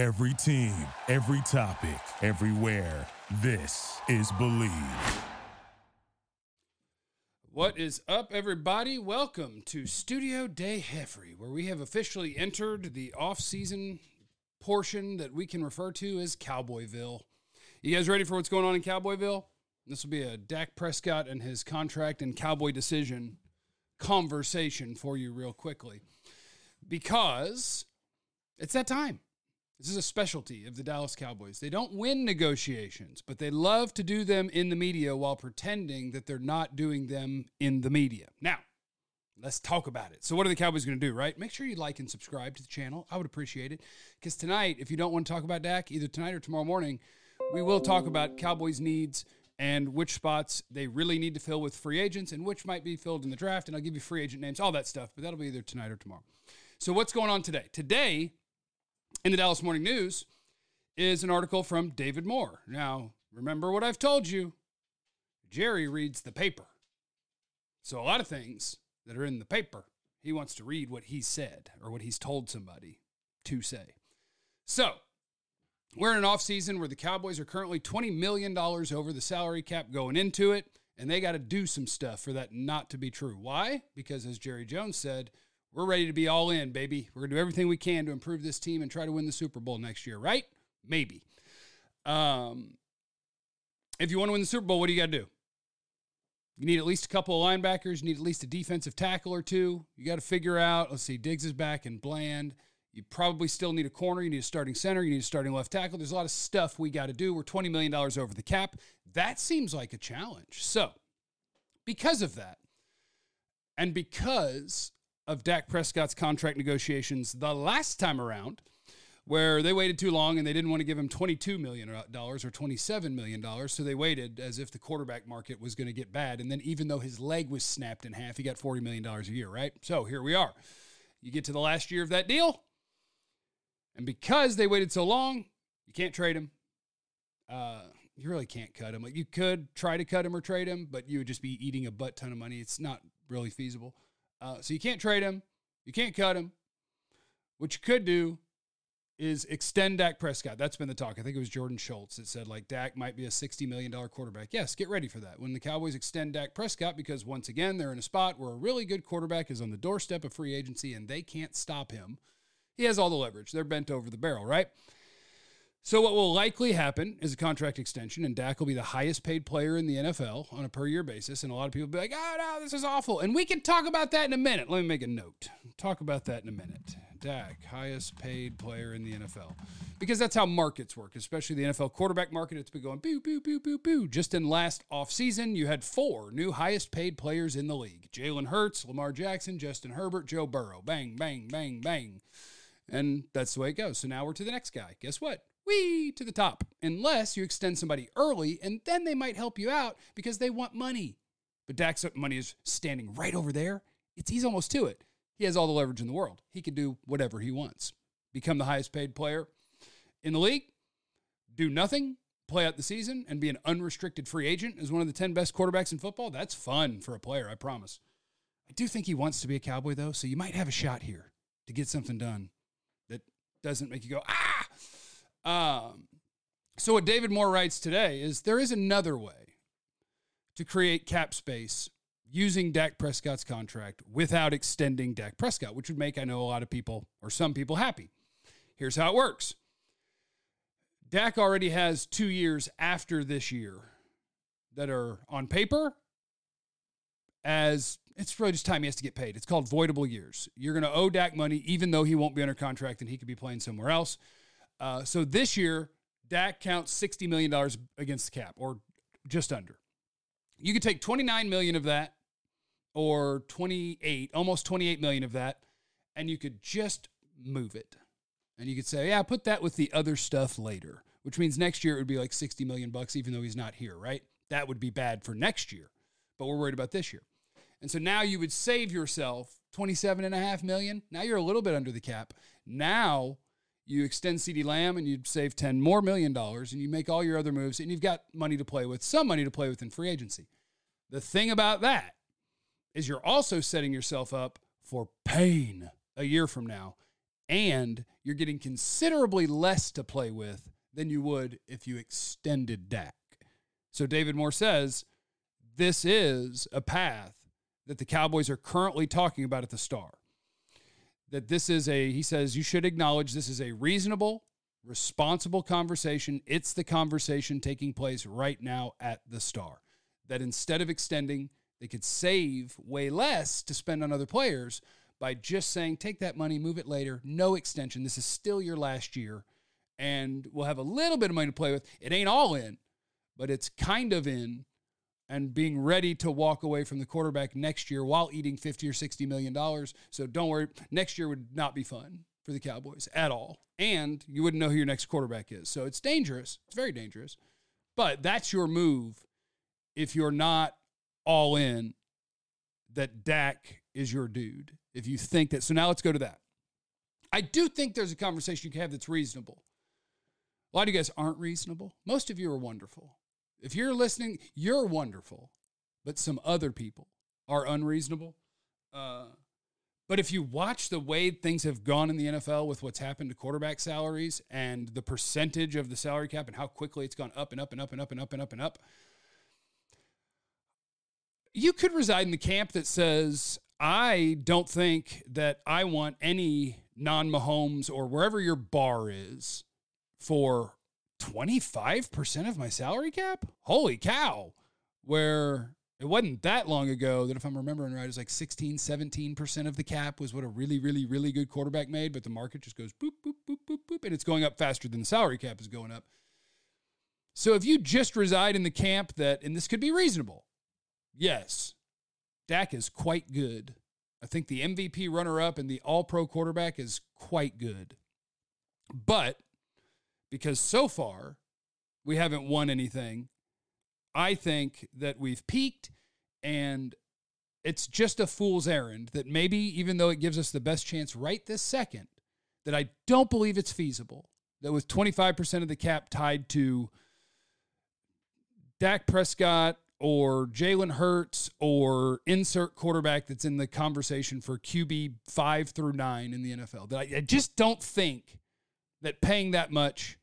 Every team, every topic, everywhere. This is Bleav. What is up, everybody? Welcome to Studio Day Heffrey, where we have officially entered the off-season portion that we can refer to as Cowboyville. You guys ready for what's going on in Cowboyville? This will be a Dak Prescott and his contract and Cowboy decision conversation for you, real quickly, because it's that time. This is a specialty of the Dallas Cowboys. They don't win negotiations, but they love to do them in the media while pretending that they're not doing them in the media. Now, let's talk about it. So, what are the Cowboys going to do, right? Make sure you like and subscribe to the channel. I would appreciate it. Because tonight, if you don't want to talk about Dak, either tonight or tomorrow morning, we will talk about Cowboys' needs and which spots they really need to fill with free agents and which might be filled in the draft. And I'll give you free agent names, all that stuff, but that'll be either tonight or tomorrow. So, what's going on today? Today, in the Dallas Morning News is an article from David Moore. Now, remember what I've told you Jerry reads the paper. So, a lot of things that are in the paper, he wants to read what he said or what he's told somebody to say. So, we're in an offseason where the Cowboys are currently $20 million over the salary cap going into it, and they got to do some stuff for that not to be true. Why? Because, as Jerry Jones said, we're ready to be all in, baby. We're going to do everything we can to improve this team and try to win the Super Bowl next year, right? Maybe. Um, if you want to win the Super Bowl, what do you got to do? You need at least a couple of linebackers. You need at least a defensive tackle or two. You got to figure out, let's see, Diggs is back and Bland. You probably still need a corner. You need a starting center. You need a starting left tackle. There's a lot of stuff we got to do. We're $20 million over the cap. That seems like a challenge. So, because of that, and because of Dak Prescott's contract negotiations the last time around, where they waited too long and they didn't want to give him $22 million or $27 million. So they waited as if the quarterback market was going to get bad. And then, even though his leg was snapped in half, he got $40 million a year, right? So here we are. You get to the last year of that deal. And because they waited so long, you can't trade him. Uh, you really can't cut him. Like you could try to cut him or trade him, but you would just be eating a butt ton of money. It's not really feasible. Uh, so you can't trade him. You can't cut him. What you could do is extend Dak Prescott. That's been the talk. I think it was Jordan Schultz that said like Dak might be a $60 million quarterback. Yes, get ready for that. When the Cowboys extend Dak Prescott, because once again, they're in a spot where a really good quarterback is on the doorstep of free agency and they can't stop him. He has all the leverage. They're bent over the barrel, right? So what will likely happen is a contract extension, and Dak will be the highest paid player in the NFL on a per year basis. And a lot of people will be like, "Oh no, this is awful." And we can talk about that in a minute. Let me make a note. Talk about that in a minute. Dak, highest paid player in the NFL, because that's how markets work, especially the NFL quarterback market. It's been going boo, boo, boo, boo, boo. Just in last offseason, you had four new highest paid players in the league: Jalen Hurts, Lamar Jackson, Justin Herbert, Joe Burrow. Bang, bang, bang, bang. And that's the way it goes. So now we're to the next guy. Guess what? Wee to the top, unless you extend somebody early and then they might help you out because they want money. But Dak's money is standing right over there. It's he's almost to it. He has all the leverage in the world. He can do whatever he wants. Become the highest paid player in the league, do nothing, play out the season, and be an unrestricted free agent as one of the 10 best quarterbacks in football. That's fun for a player, I promise. I do think he wants to be a cowboy, though, so you might have a shot here to get something done that doesn't make you go, ah! Um, so, what David Moore writes today is there is another way to create cap space using Dak Prescott's contract without extending Dak Prescott, which would make, I know, a lot of people or some people happy. Here's how it works Dak already has two years after this year that are on paper as it's really just time he has to get paid. It's called voidable years. You're going to owe Dak money even though he won't be under contract and he could be playing somewhere else. Uh, so this year, Dak counts $60 million against the cap or just under. You could take 29 million of that or 28, almost 28 million of that, and you could just move it. And you could say, yeah, put that with the other stuff later, which means next year it would be like 60 million bucks, even though he's not here, right? That would be bad for next year, but we're worried about this year. And so now you would save yourself 27 and a half million. Now you're a little bit under the cap. Now you extend CeeDee Lamb and you save 10 more million dollars and you make all your other moves and you've got money to play with, some money to play with in free agency. The thing about that is you're also setting yourself up for pain a year from now. and you're getting considerably less to play with than you would if you extended Dak. So David Moore says this is a path that the Cowboys are currently talking about at the Star. That this is a, he says, you should acknowledge this is a reasonable, responsible conversation. It's the conversation taking place right now at the Star. That instead of extending, they could save way less to spend on other players by just saying, take that money, move it later, no extension. This is still your last year, and we'll have a little bit of money to play with. It ain't all in, but it's kind of in and being ready to walk away from the quarterback next year while eating 50 or 60 million dollars. So don't worry, next year would not be fun for the Cowboys at all. And you wouldn't know who your next quarterback is. So it's dangerous. It's very dangerous. But that's your move if you're not all in that Dak is your dude. If you think that. So now let's go to that. I do think there's a conversation you can have that's reasonable. A lot of you guys aren't reasonable. Most of you are wonderful. If you're listening, you're wonderful, but some other people are unreasonable. Uh, but if you watch the way things have gone in the NFL with what's happened to quarterback salaries and the percentage of the salary cap and how quickly it's gone up and up and up and up and up and up and up, you could reside in the camp that says, I don't think that I want any non Mahomes or wherever your bar is for 25% of my salary cap? Holy cow. Where it wasn't that long ago that if I'm remembering right, it was like 16, 17% of the cap was what a really, really, really good quarterback made, but the market just goes boop, boop, boop, boop, boop, and it's going up faster than the salary cap is going up. So if you just reside in the camp that, and this could be reasonable, yes, Dak is quite good. I think the MVP runner up and the all pro quarterback is quite good. But because so far we haven't won anything. I think that we've peaked and it's just a fool's errand that maybe, even though it gives us the best chance right this second, that I don't believe it's feasible. That with 25% of the cap tied to Dak Prescott or Jalen Hurts or insert quarterback that's in the conversation for QB five through nine in the NFL, that I, I just don't think that paying that much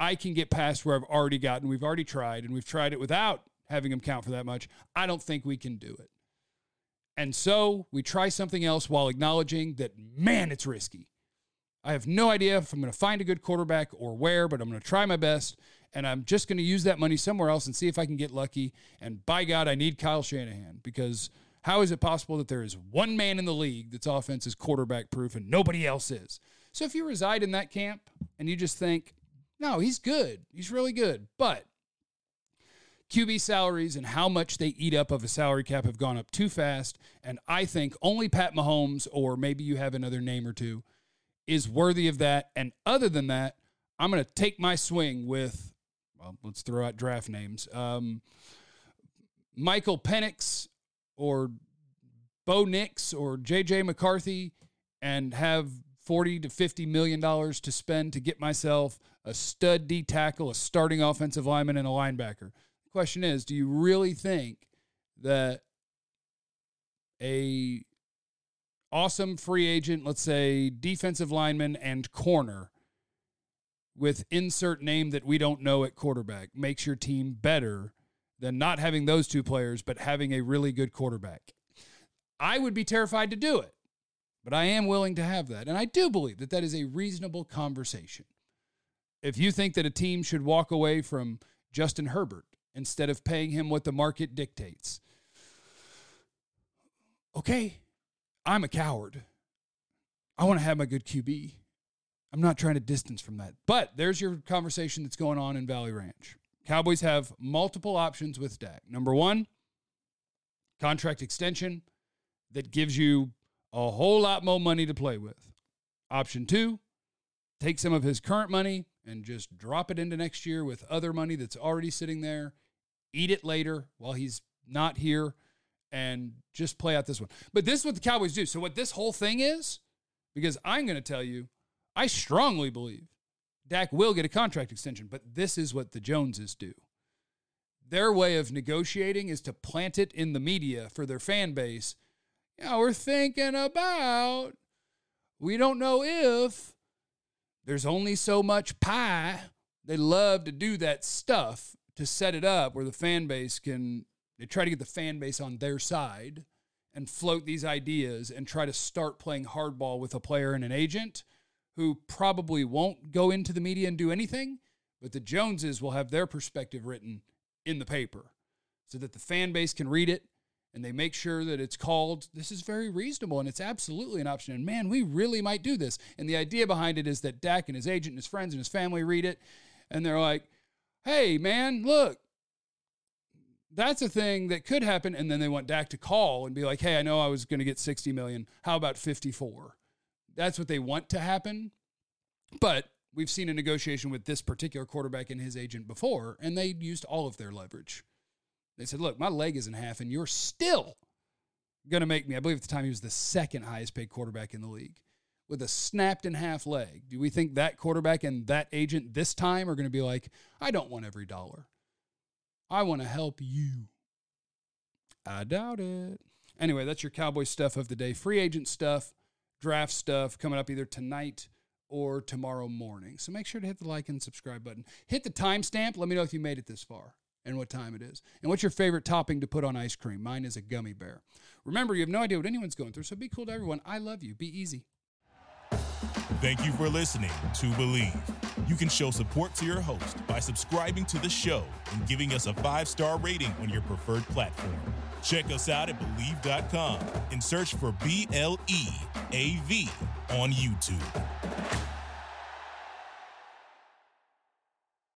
I can get past where I've already gotten. We've already tried, and we've tried it without having him count for that much. I don't think we can do it. And so we try something else while acknowledging that, man, it's risky. I have no idea if I'm going to find a good quarterback or where, but I'm going to try my best. And I'm just going to use that money somewhere else and see if I can get lucky. And by God, I need Kyle Shanahan because how is it possible that there is one man in the league that's offense is quarterback proof and nobody else is? So if you reside in that camp and you just think, no, he's good. He's really good. But QB salaries and how much they eat up of a salary cap have gone up too fast. And I think only Pat Mahomes, or maybe you have another name or two, is worthy of that. And other than that, I'm going to take my swing with, well, let's throw out draft names. Um, Michael Penix or Bo Nix or JJ McCarthy and have 40 to 50 million dollars to spend to get myself a stud D tackle, a starting offensive lineman, and a linebacker. The question is, do you really think that a awesome free agent, let's say defensive lineman and corner with insert name that we don't know at quarterback makes your team better than not having those two players, but having a really good quarterback? I would be terrified to do it, but I am willing to have that. And I do believe that that is a reasonable conversation if you think that a team should walk away from Justin Herbert instead of paying him what the market dictates, okay, I'm a coward. I want to have my good QB. I'm not trying to distance from that. But there's your conversation that's going on in Valley Ranch. Cowboys have multiple options with Dak. Number one, contract extension that gives you a whole lot more money to play with. Option two, take some of his current money and just drop it into next year with other money that's already sitting there. Eat it later while he's not here and just play out this one. But this is what the Cowboys do. So, what this whole thing is, because I'm going to tell you, I strongly believe Dak will get a contract extension, but this is what the Joneses do. Their way of negotiating is to plant it in the media for their fan base. Yeah, we're thinking about We don't know if there's only so much pie. They love to do that stuff to set it up where the fan base can, they try to get the fan base on their side and float these ideas and try to start playing hardball with a player and an agent who probably won't go into the media and do anything, but the Joneses will have their perspective written in the paper so that the fan base can read it and they make sure that it's called this is very reasonable and it's absolutely an option. And man we really might do this. And the idea behind it is that Dak and his agent and his friends and his family read it and they're like hey man look that's a thing that could happen. And then they want Dak to call and be like hey I know I was going to get 60 million. How about 54 that's what they want to happen. But we've seen a negotiation with this particular quarterback and his agent before and they used all of their leverage they said, look, my leg is in half, and you're still going to make me. I believe at the time he was the second highest paid quarterback in the league with a snapped in half leg. Do we think that quarterback and that agent this time are going to be like, I don't want every dollar? I want to help you. I doubt it. Anyway, that's your Cowboy stuff of the day. Free agent stuff, draft stuff coming up either tonight or tomorrow morning. So make sure to hit the like and subscribe button. Hit the timestamp. Let me know if you made it this far and what time it is. And what's your favorite topping to put on ice cream? Mine is a gummy bear. Remember, you have no idea what anyone's going through, so be cool to everyone. I love you. Be easy. Thank you for listening to Bleav. You can show support to your host by subscribing to the show and giving us a five star rating on your preferred platform. Check us out at Bleav.com and search for B L E A V on YouTube.